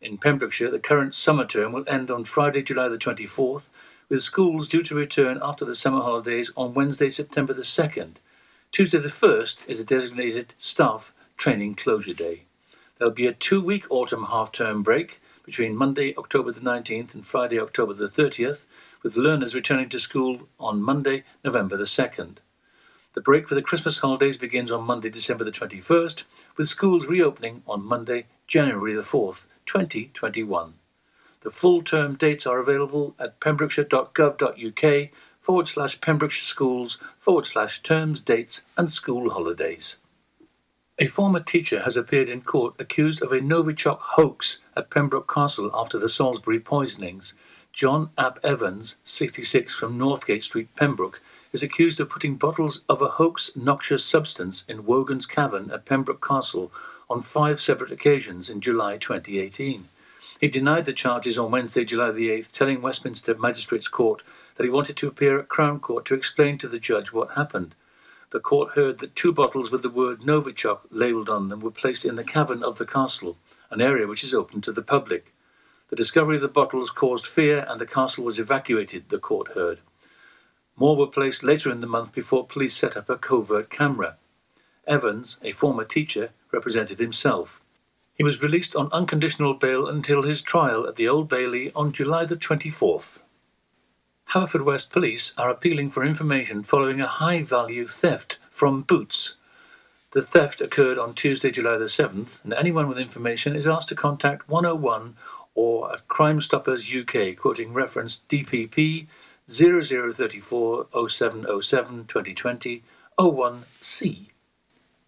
In Pembrokeshire, the current summer term will end on Friday, July the 24th, with schools due to return after the summer holidays on Wednesday, September the 2nd. Tuesday the 1st is a designated staff training closure day. There'll be a two week autumn half term break between Monday, October the 19th and Friday, October the 30th, with learners returning to school on Monday, November the 2nd. The break for the Christmas holidays begins on Monday, December the 21st, with schools reopening on Monday, January the 4th, 2021. The full term dates are available at pembrokeshire.gov.uk forward slash Pembrokeshire Schools forward slash terms, dates, and school holidays. A former teacher has appeared in court accused of a Novichok hoax at Pembroke Castle after the Salisbury poisonings. John Ap Evans, 66 from Northgate Street, Pembroke, is accused of putting bottles of a hoax noxious substance in Wogan's Cavern at Pembroke Castle on five separate occasions in July 2018. He denied the charges on Wednesday, July the 8th, telling Westminster Magistrates Court that he wanted to appear at Crown Court to explain to the judge what happened. The court heard that two bottles with the word Novichok labelled on them were placed in the cavern of the castle, an area which is open to the public. The discovery of the bottles caused fear and the castle was evacuated, the court heard. More were placed later in the month before police set up a covert camera. Evans, a former teacher, represented himself. He was released on unconditional bail until his trial at the Old Bailey on July the 24th. Haverfordwest Police are appealing for information following a high value theft from Boots. The theft occurred on Tuesday, July the 7th, and anyone with information is asked to contact 101 or at Crime Stoppers UK, quoting reference DPP 0034 0707 2020 01C.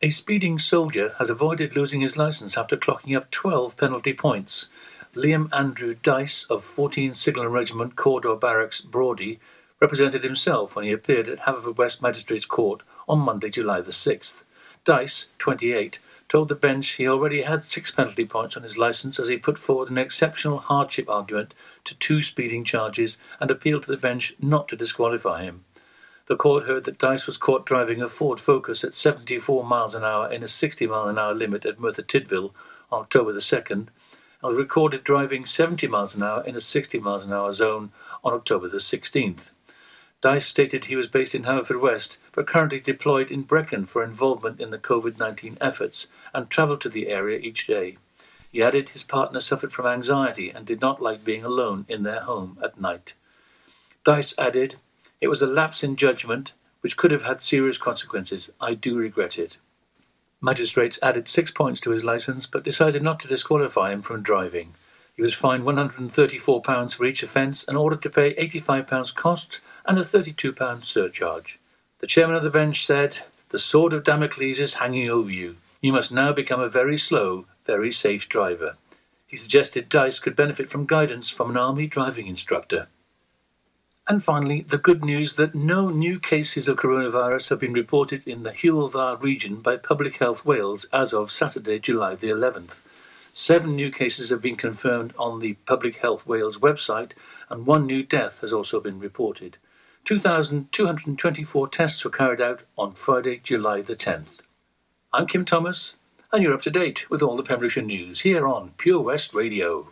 A speeding soldier has avoided losing his licence after clocking up 12 penalty points. Liam Andrew Dice of 14 Signal Regiment Cawdor Barracks, Brawdy, represented himself when he appeared at Haverfordwest Magistrates Court on Monday, July the 6th. Dice, 28, told the bench he already had six penalty points on his licence as he put forward an exceptional hardship argument to two speeding charges and appealed to the bench not to disqualify him. The court heard that Dice was caught driving a Ford Focus at 74 miles an hour in a 60 mile an hour limit at Merthyr Tydfil on October the 2nd and was recorded driving 70 miles an hour in a 60 miles an hour zone on October the 16th. Dice stated he was based in Haverfordwest but currently deployed in Brecon for involvement in the COVID 19 efforts and travelled to the area each day. He added his partner suffered from anxiety and did not like being alone in their home at night. Dice added, it was a lapse in judgment which could have had serious consequences. I do regret it. Magistrates added six points to his licence but decided not to disqualify him from driving. He was fined £134 for each offence and ordered to pay £85 costs and a £32 surcharge. The chairman of the bench said, The sword of Damocles is hanging over you. You must now become a very slow, very safe driver. He suggested Dice could benefit from guidance from an army driving instructor. And finally, the good news that no new cases of coronavirus have been reported in the Dda region by Public Health Wales as of Saturday, July the 11th. Seven new cases have been confirmed on the Public Health Wales website, and one new death has also been reported. 2,224 tests were carried out on Friday, July the 10th. I'm Kim Thomas, and you're up to date with all the Pembrokeshire news here on Pure West Radio.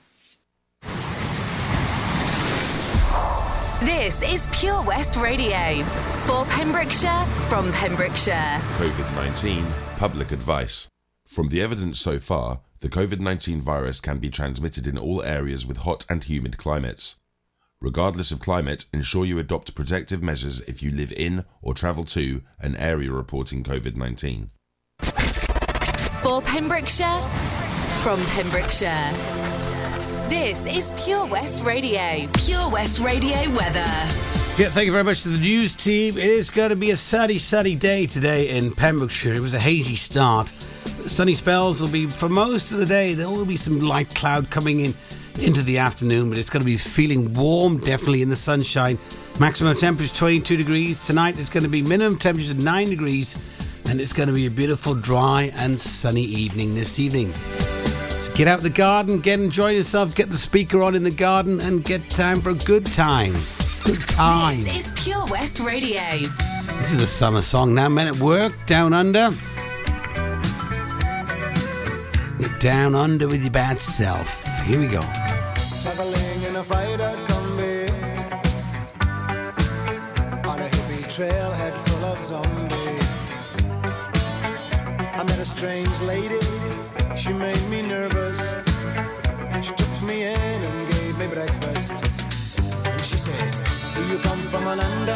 This is Pure West Radio for Pembrokeshire from Pembrokeshire. COVID 19 public advice. From the evidence so far, the COVID 19 virus can be transmitted in all areas with hot and humid climates. Regardless of climate, ensure you adopt protective measures if you live in or travel to an area reporting COVID 19. For Pembrokeshire from Pembrokeshire. This is Pure West Radio. Pure West Radio weather. Yeah, thank you very much to the news team. It is going to be a sunny, sunny day today in Pembrokeshire. It was a hazy start. Sunny spells will be for most of the day. There will be some light cloud coming in into the afternoon, but it's going to be feeling warm, definitely in the sunshine. Maximum temperature 22 degrees. Tonight it's going to be minimum temperature 9 degrees, and it's going to be a beautiful, dry, and sunny evening this evening. So get out of the garden, get enjoy yourself, get the speaker on in the garden, and get time for a good time. Good time. This is Pure West Radio. This is a summer song now. Men at Work, Down Under. Down Under with your bad self. Here we go. Traveling in a freighter combi on a hippie trailhead full of zombies. I met a strange lady, she made me nervous. She took me in and gave me breakfast. And she said, Do you come from a land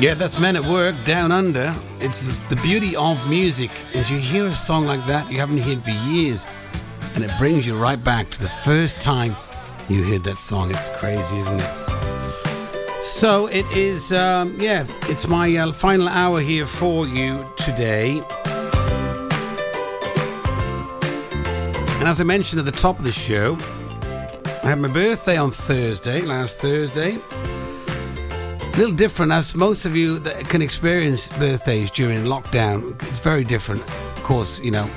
Yeah, that's Men at Work, Down Under. It's the beauty of music. As you hear a song like that, you haven't heard for years, and it brings you right back to the first time you heard that song. It's crazy, isn't it? So it is, um, yeah, it's my uh, final hour here for you today. And as I mentioned at the top of the show, I had my birthday on Thursday, last Thursday. A little different, as most of you that can experience birthdays during lockdown. It's very different. Of course, you know,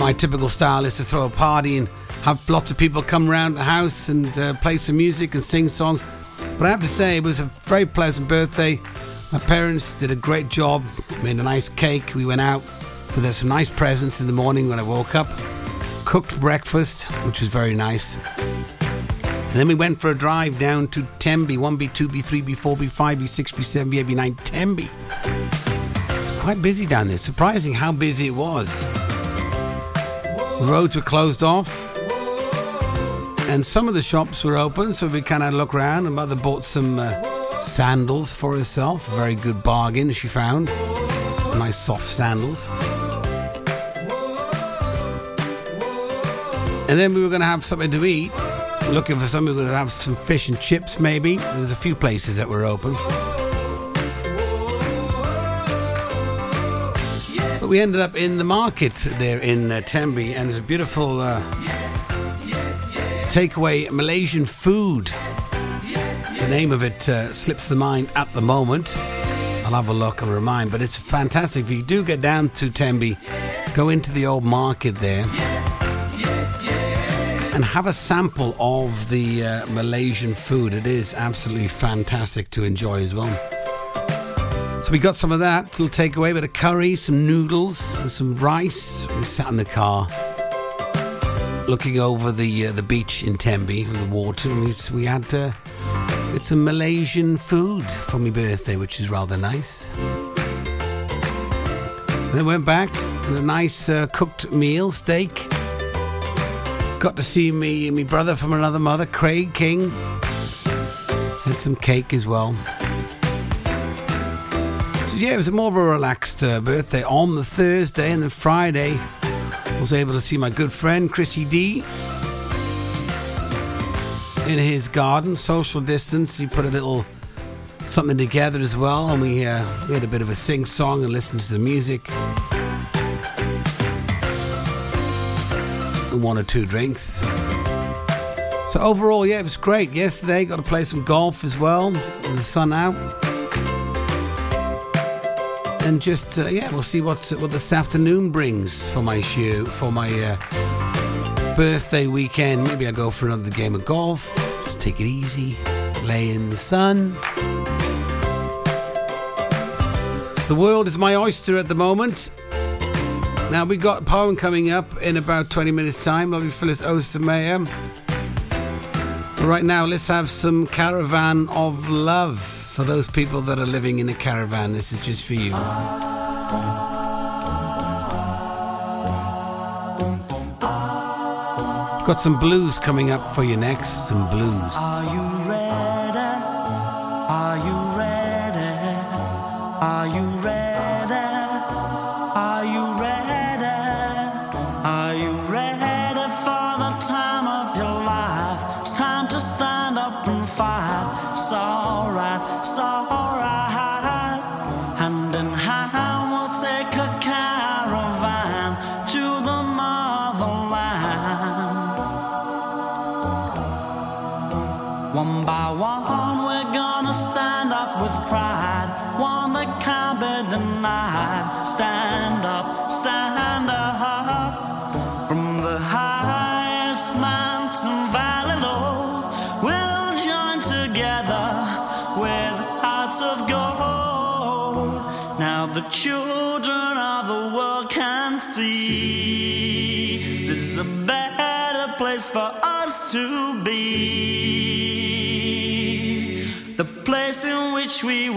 my typical style is to throw a party and have lots of people come around the house and uh, play some music and sing songs. But I have to say, it was a very pleasant birthday. My parents did a great job, made a nice cake. We went out for there's some nice presents in the morning when I woke up. Cooked breakfast, which was very nice. And then we went for a drive down to Tenby, 1B, 2B, 3B, 4B, 5B, 6B, 7B, 8B, 9, Tenby. It's quite busy down there. Surprising how busy it was. Roads were closed off. And some of the shops were open, so we kind of look around. And mother bought some uh, sandals for herself. A very good bargain, she found. Nice soft sandals. And then we were going to have something to eat. Looking for going to have some fish and chips, maybe. There's a few places that were open. But we ended up in the market there in uh, Tenby, and there's a beautiful uh, takeaway Malaysian food. The name of it uh, slips the mind at the moment. I'll have a look and remind, but it's fantastic. If you do get down to Tenby, go into the old market there. And have a sample of the uh, Malaysian food. It is absolutely fantastic to enjoy as well. So we got some of that. Little takeaway, a bit of curry, some noodles, some rice. We sat in the car, looking over the uh, the beach in Tenby and the water, and we, we had uh, it's some Malaysian food for my birthday, which is rather nice. And then went back and a nice uh, cooked meal, steak. Got to see me me brother from another mother, Craig King. Had some cake as well. So yeah, it was more of a relaxed uh, birthday on the Thursday, and then Friday I was able to see my good friend Chrissy D in his garden, social distance. He put a little something together as well, and we uh, we had a bit of a sing song and listened to some music. One or two drinks. So overall, yeah, it was great. Yesterday, got to play some golf as well. The sun out and just uh, yeah, we'll see what what this afternoon brings for my show for my uh, birthday weekend. Maybe I'll go for another game of golf. Just take it easy, lay in the sun. The world is my oyster at the moment. Now we got poem coming up in about 20 minutes time. Lovely Phyllis Ostermeyer. Right now, let's have some caravan of love for those people that are living in a caravan, this is just for you. Got some blues coming up for you next. Some blues.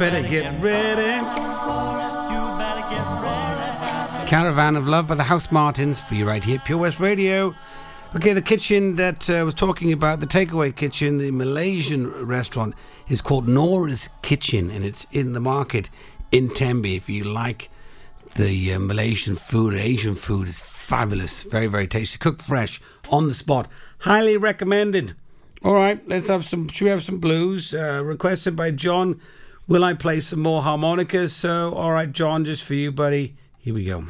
Better get ready. You better get ready. Caravan of Love by the Housemartins for you right here, Pure West Radio. Okay, the kitchen that I uh, was talking about, the takeaway kitchen, the Malaysian restaurant, is called Nora's Kitchen and it's in the market in Tenby. If you like the uh, Malaysian food, Asian food, it's fabulous. Very, very tasty. Cooked fresh on the spot. Highly recommended. All right, let's have some. Should we have some blues? Uh, requested by John. Will I play some more harmonicas? So, all right, John, just for you, buddy. Here we go.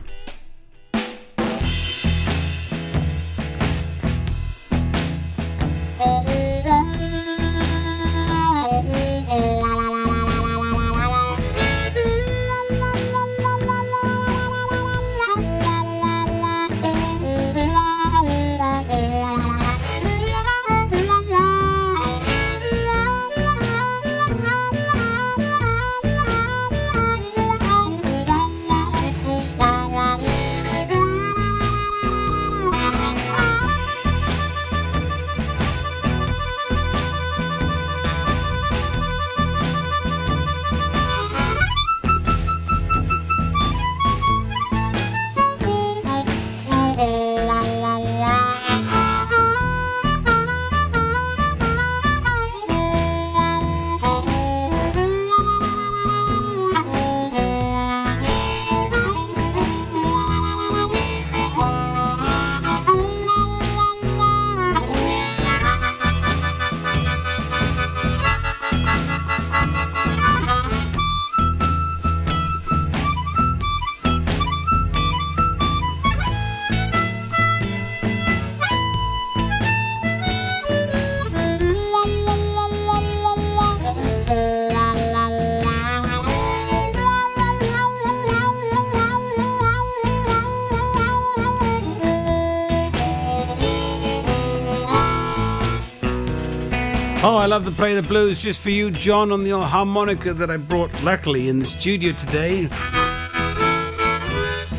Oh, I love to play the blues just for you, John, on the old harmonica that I brought luckily in the studio today.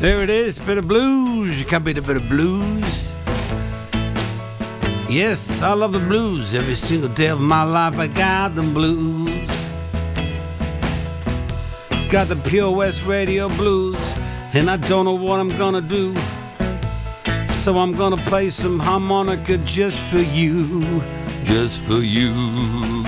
There it is, bit of blues. You can't beat a bit of blues. Yes, I love the blues. Every single day of my life, I got the blues. Got the Pure West Radio blues, and I don't know what I'm gonna do. So I'm gonna play some harmonica just for you just for you.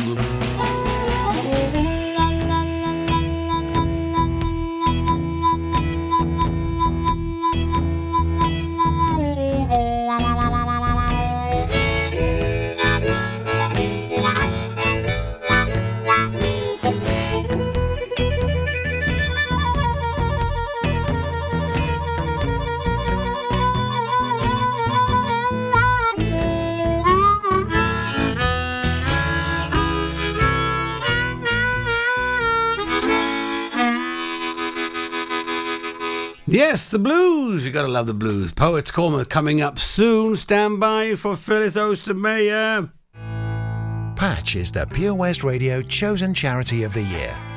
Yes, the blues. You gotta love the blues. Poets Corner coming up soon. Stand by for Phyllis Ostermeyer. Patch is the Pure West Radio chosen charity of the year.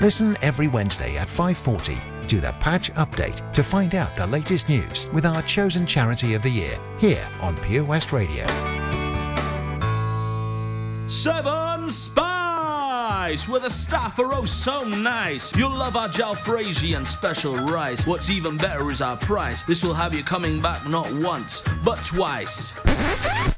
Listen every Wednesday at 5:40 to the Patch Update to find out the latest news with our chosen charity of the year here on Pure West Radio. Seven Spice, the staff are oh so nice. You'll love our jalfrezi and special rice. What's even better is our price. This will have you coming back not once, but twice.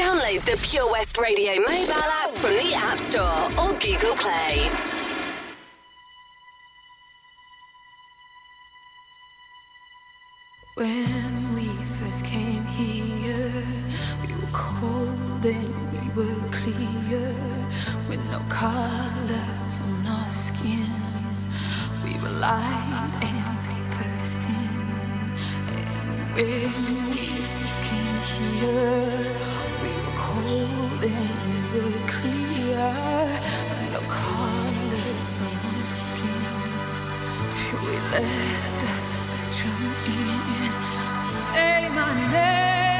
Download the Pure West Radio mobile app from the App Store or Google Play. When we first came here, we were cold and we were clear, with no colors on our skin. We were light and paper thin. And when we first came here, and we were clear, no colors on our skin. Till we let the spectrum in. Say my name.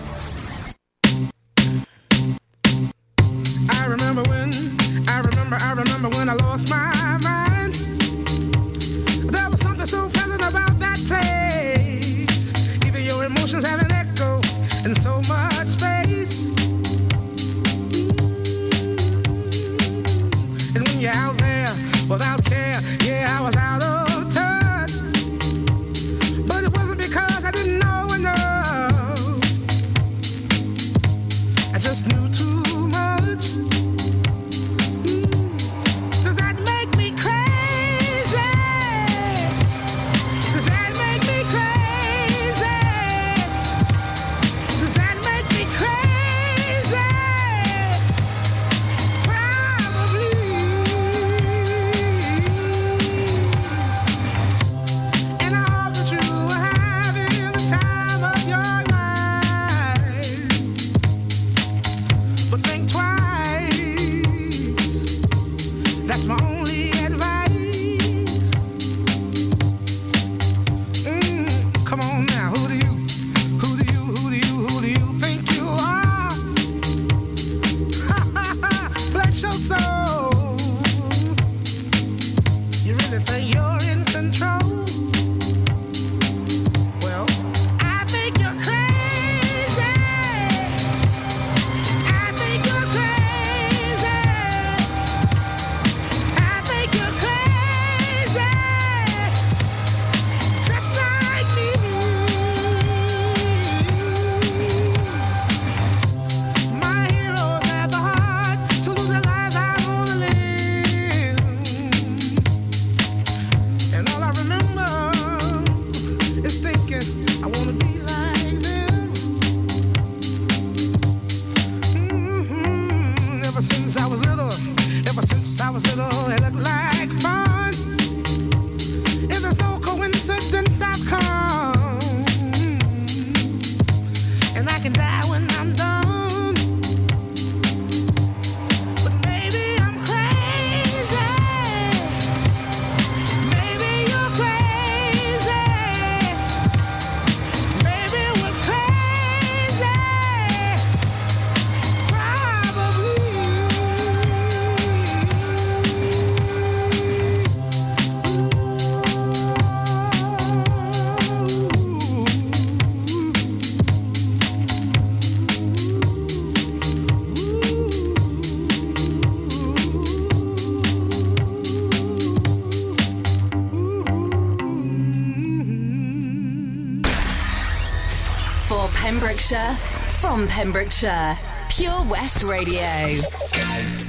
Pembrokeshire, from Pembrokeshire, Pure West Radio.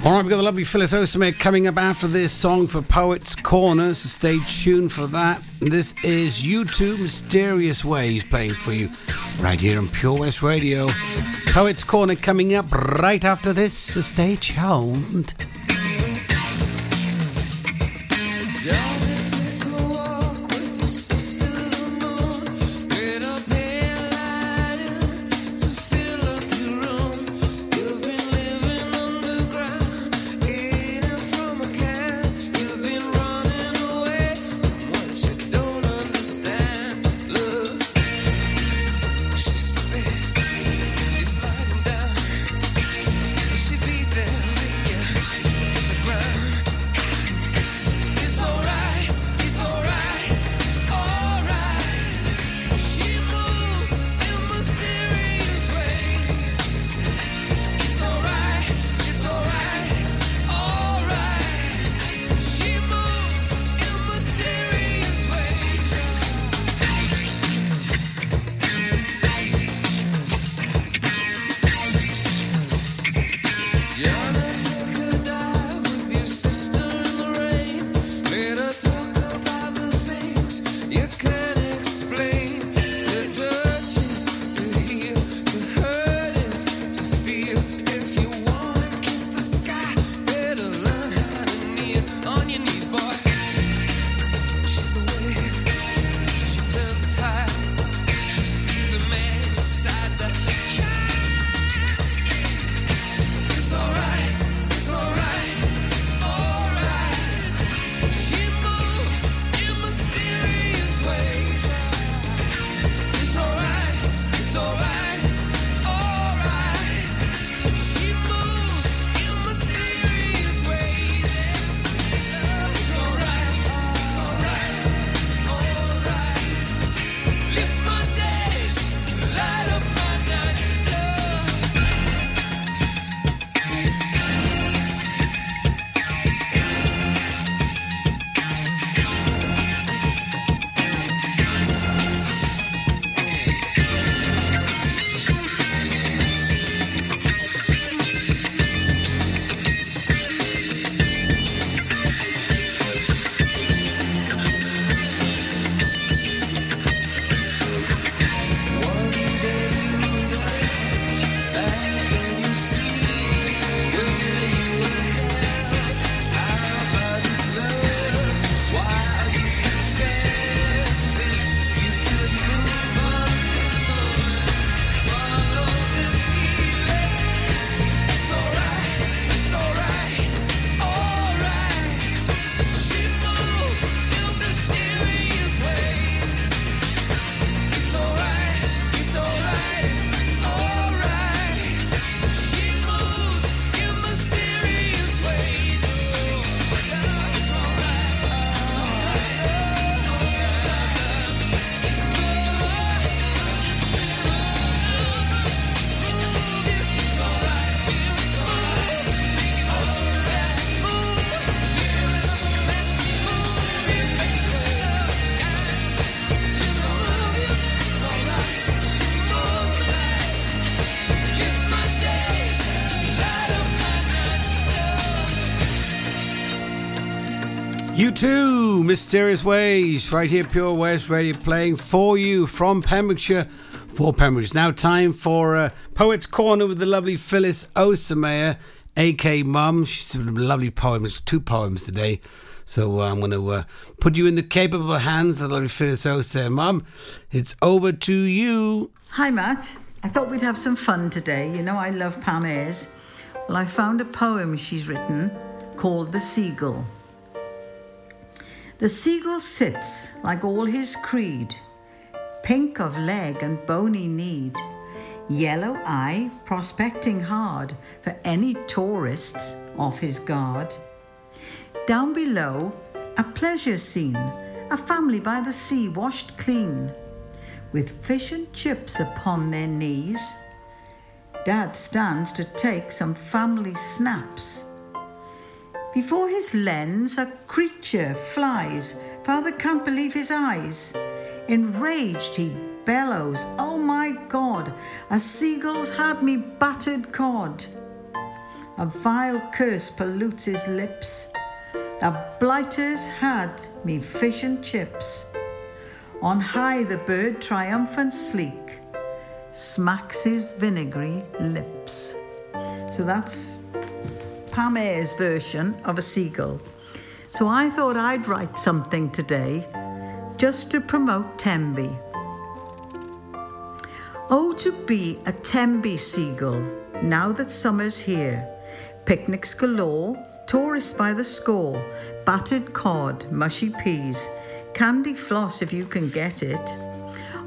All right, we've got the lovely Phyllis Ostermere coming up after this song for Poets Corner, so stay tuned for that. This is U2 Mysterious Ways playing for you right here on Pure West Radio. Poets Corner coming up right after this, so stay tuned. Mysterious Ways, right here, Pure West Radio, playing for you from Pembrokeshire for Pembrokeshire. Now, time for uh, Poets Corner with the lovely Phyllis Ostermeyer, AK Mum. She's a lovely poems, two poems today. So uh, I'm going to uh, put you in the capable hands of the lovely Phyllis Ostermeyer. Mum, it's over to you. Hi, Matt. I thought we'd have some fun today. You know, I love Pam. Well, I found a poem she's written called The Seagull. The seagull sits like all his creed, pink of leg and bony kneed, yellow eye prospecting hard for any tourists off his guard. Down below, a pleasure scene, a family by the sea washed clean, with fish and chips upon their knees. Dad stands to take some family snaps. Before his lens, a creature flies. Father can't believe his eyes. Enraged, he bellows, Oh my God, a seagull's had me battered cod. A vile curse pollutes his lips. The blighters had me fish and chips. On high, the bird, triumphant sleek, smacks his vinegary lips. So that's Pam version of a seagull. So I thought I'd write something today just to promote Tenby. Oh, to be a Tenby seagull now that summer's here. Picnics galore, tourists by the score, battered cod, mushy peas, candy floss if you can get it.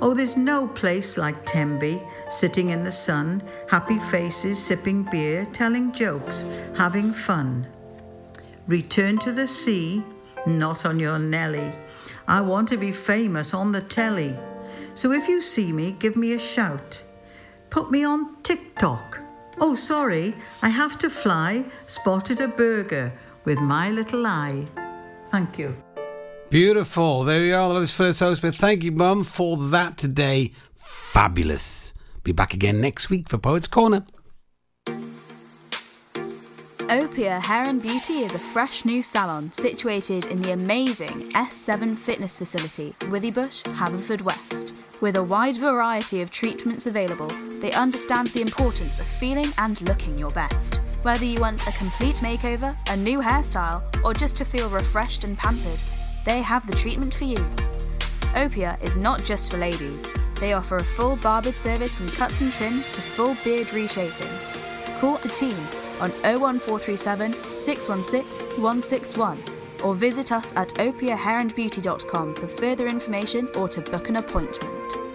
Oh, there's no place like Tenby, sitting in the sun, happy faces, sipping beer, telling jokes, having fun. Return to the sea, not on your Nelly. I want to be famous on the telly. So if you see me, give me a shout. Put me on TikTok. Oh, sorry, I have to fly. Spotted a burger with my little eye. Thank you. Beautiful. There you are, the lovely Phyllis Ostermeyer. Thank you, Mum, for that today. Fabulous. Be back again next week for Poets Corner. Opia Hair and Beauty is a fresh new salon situated in the amazing S7 fitness facility, Withybush, Haverfordwest. With a wide variety of treatments available, they understand the importance of feeling and looking your best. Whether you want a complete makeover, a new hairstyle, or just to feel refreshed and pampered, they have the treatment for you. Opia is not just for ladies. They offer a full barbered service from cuts and trims to full beard reshaping. Call the team on 01437 616 161 or visit us at opiahairandbeauty.com for further information or to book an appointment.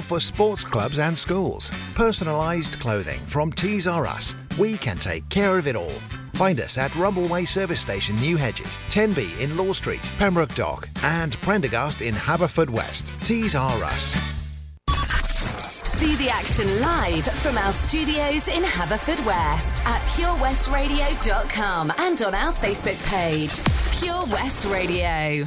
for sports clubs and schools. Personalised clothing from Tees R Us. We can take care of it all. Find us at Rumbleway Service Station, New Hedges, Tenby in Law Street, Pembroke Dock, and Prendergast in Haverfordwest. Tees R Us. See the action live from our studios in Haverfordwest at purewestradio.com and on our Facebook page, Pure West Radio.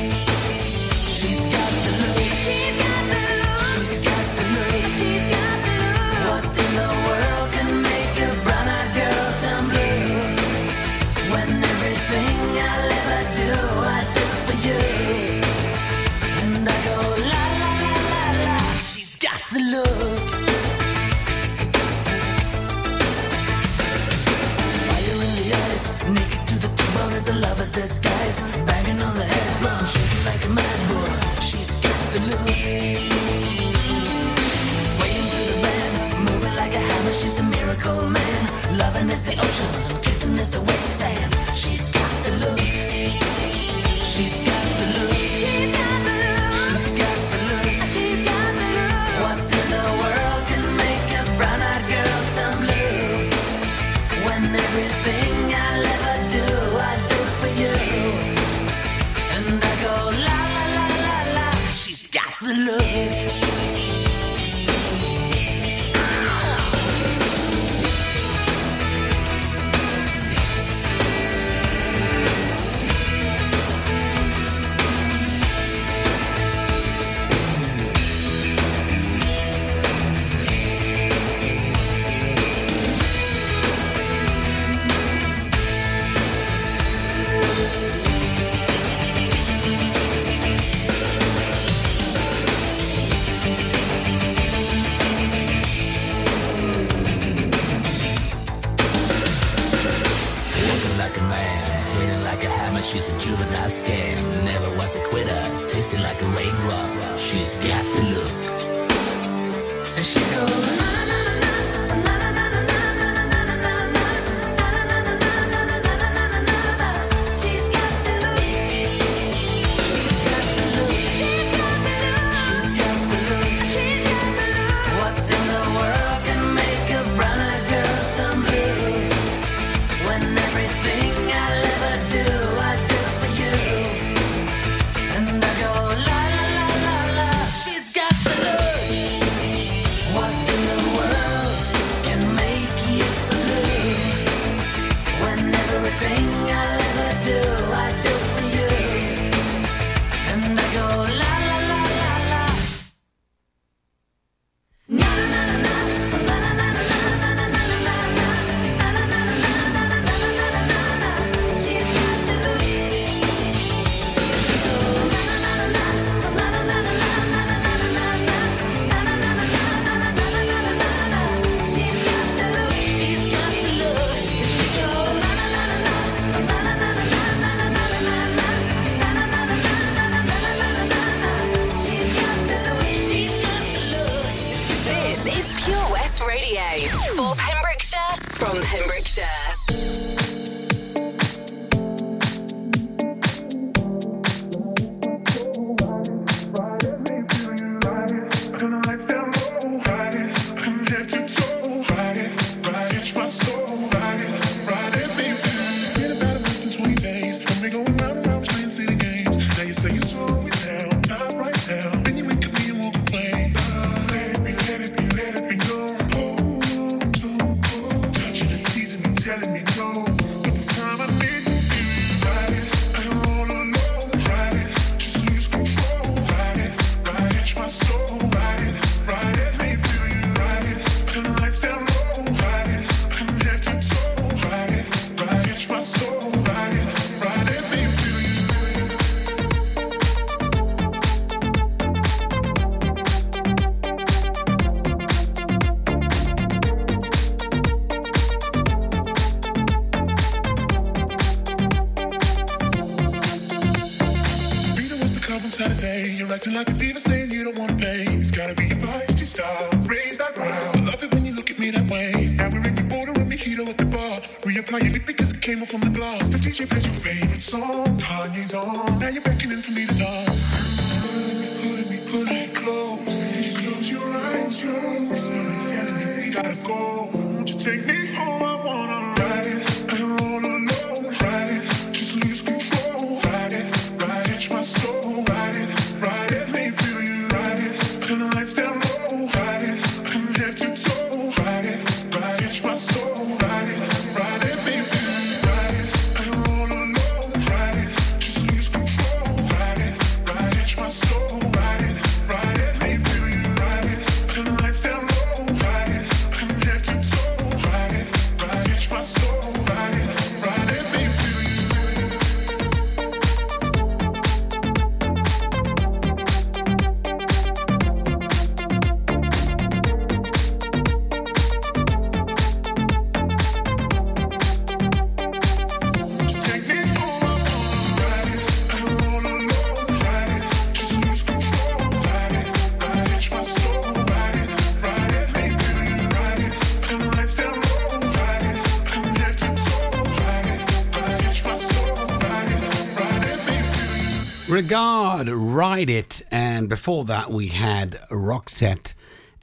Regard, Ride It. And before that, we had Roxette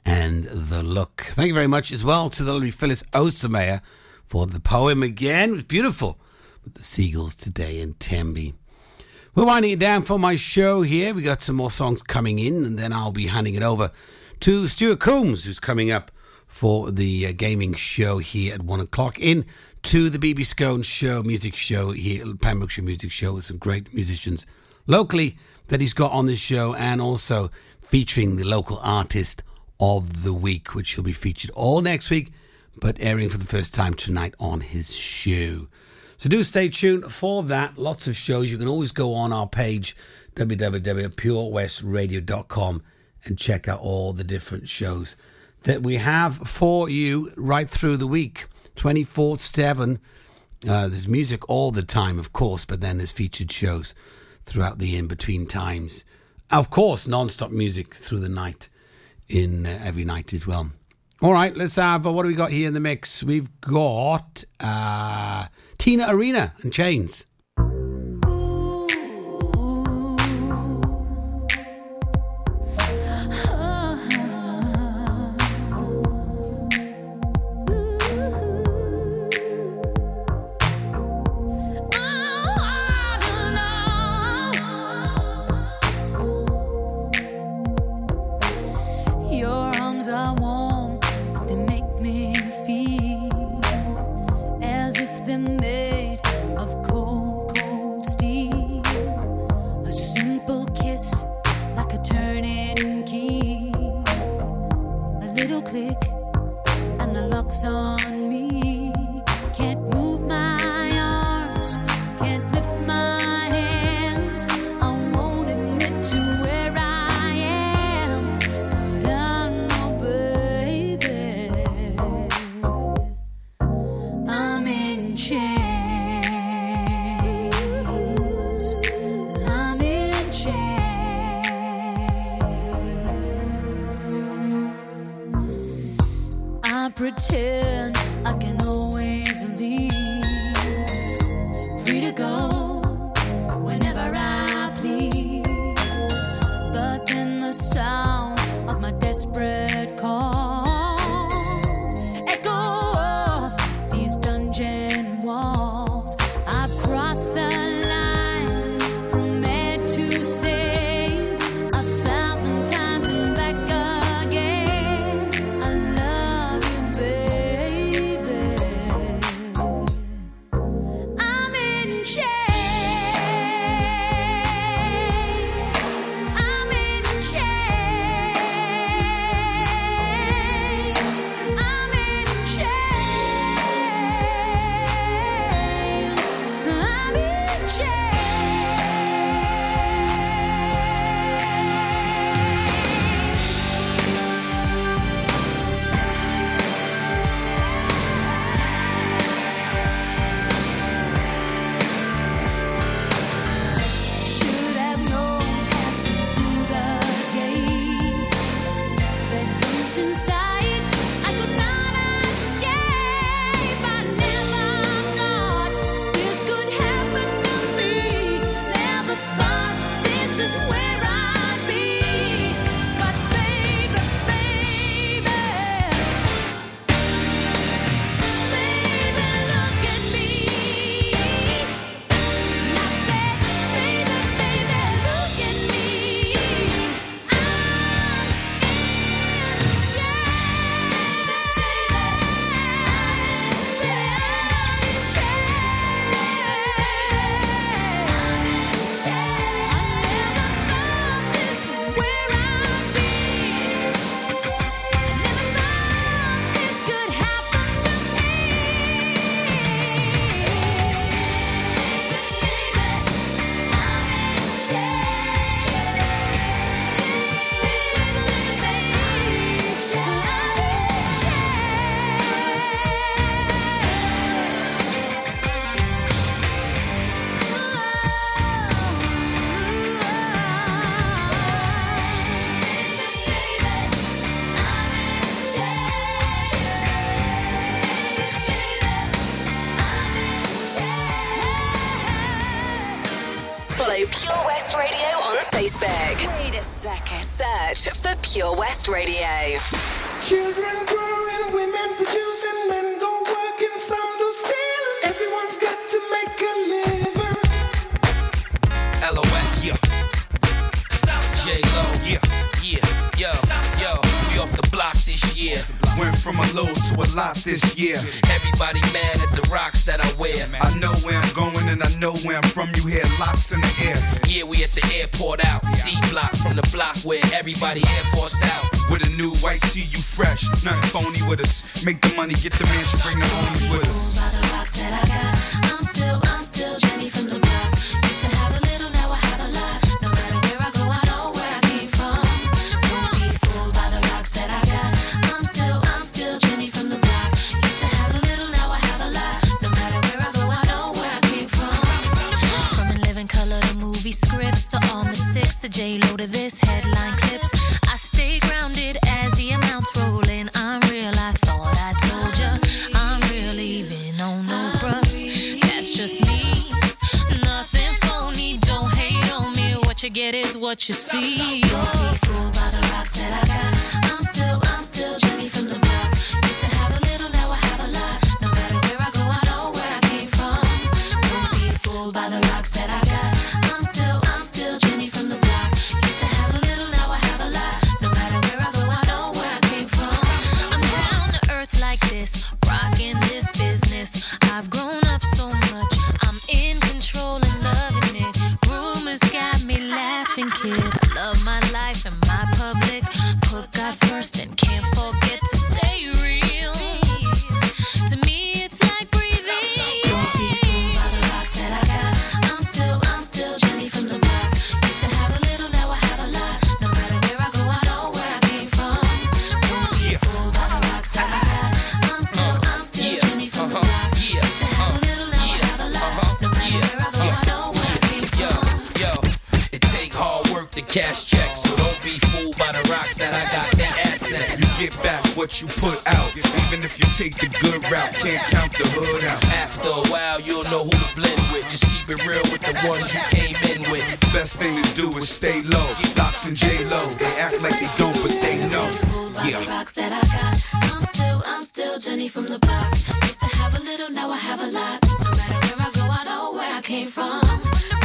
and The Look. Thank you very much as well to the lovely Phyllis Ostermeyer for the poem again. It was beautiful with the seagulls today in Tenby. We're winding it down for my show here. We got some more songs coming in, and then I'll be handing it over to Stuart Coombs, who's coming up for the uh, gaming show here at one o'clock. In to the BB Scone show, music show here, Pembrokeshire Music Show, with some great musicians locally that he's got on this show, and also featuring the local artist of the week, which will be featured all next week, but airing for the first time tonight on his show. So do stay tuned for that. Lots of shows. You can always go on our page, www.purewestradio.com, and check out all the different shows that we have for you right through the week 24 7. Uh, there's music all the time, of course, but then there's featured shows throughout the in between times. Of course, non stop music through the night, in uh, every night as well. All right, let's have uh, what do we got here in the mix? We've got uh, Tina Arena and Chains. Click, everybody out. With a new white tee, you fresh. Nothing phony with us. Make the money, get the mansion, bring the homies with us. By the rocks that I got, I'm still, I'm still Jenny from what you see. Know who to blend with. Just keep it real with the ones you came in with. Best thing to do is stay low. Locks and J Lo, they act like they don't, but they know. Yeah. rocks that I got. I'm still, I'm still Jenny from the block. Used to have a little, now I have a lot. No matter where I go, I know where I came from.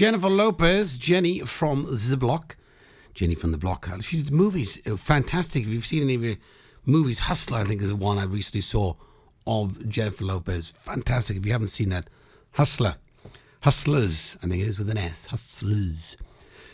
Jennifer Lopez, Jenny from the Block. Jenny from the Block. Uh, She did movies, uh, fantastic. If you've seen any of her movies, Hustler, I think, is one I recently saw of Jennifer Lopez. Fantastic. If you haven't seen that, Hustler. Hustlers, I think it is with an S. Hustlers.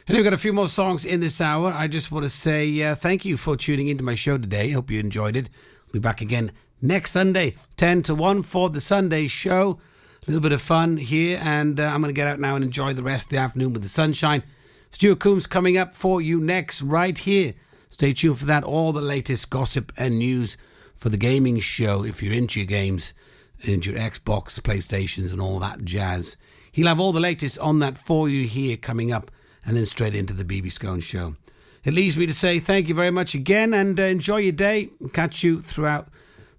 And we've got a few more songs in this hour. I just want to say uh, thank you for tuning into my show today. Hope you enjoyed it. We'll be back again next Sunday, 10 to 1 for the Sunday show. A little bit of fun here, and uh, I'm going to get out now and enjoy the rest of the afternoon with the sunshine. Stuart Coombs coming up for you next, right here. Stay tuned for that. All the latest gossip and news for the gaming show if you're into your games, into your Xbox, PlayStations, and all that jazz. He'll have all the latest on that for you here coming up, and then straight into the BB Scone show. It leaves me to say thank you very much again and uh, enjoy your day. Catch you throughout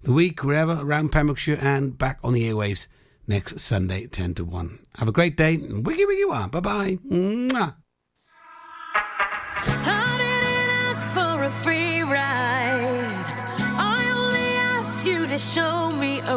the week, wherever, around Pembrokeshire, and back on the airwaves next Sunday, 10 to 1. Have a great day. Wiggy wiggy wah. Bye bye. I didn't ask for a free ride. I only asked you to show me a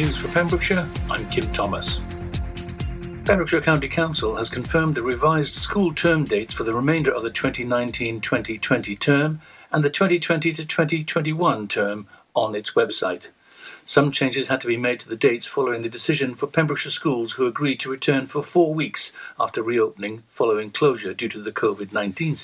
News for Pembrokeshire, I'm Kim Thomas. Pembrokeshire County Council has confirmed the revised school term dates for the remainder of the 2019 2020 term and the 2020-2021 term on its website. Some changes had to be made to the dates following the decision for Pembrokeshire schools who agreed to return for four weeks after reopening following closure due to the COVID 19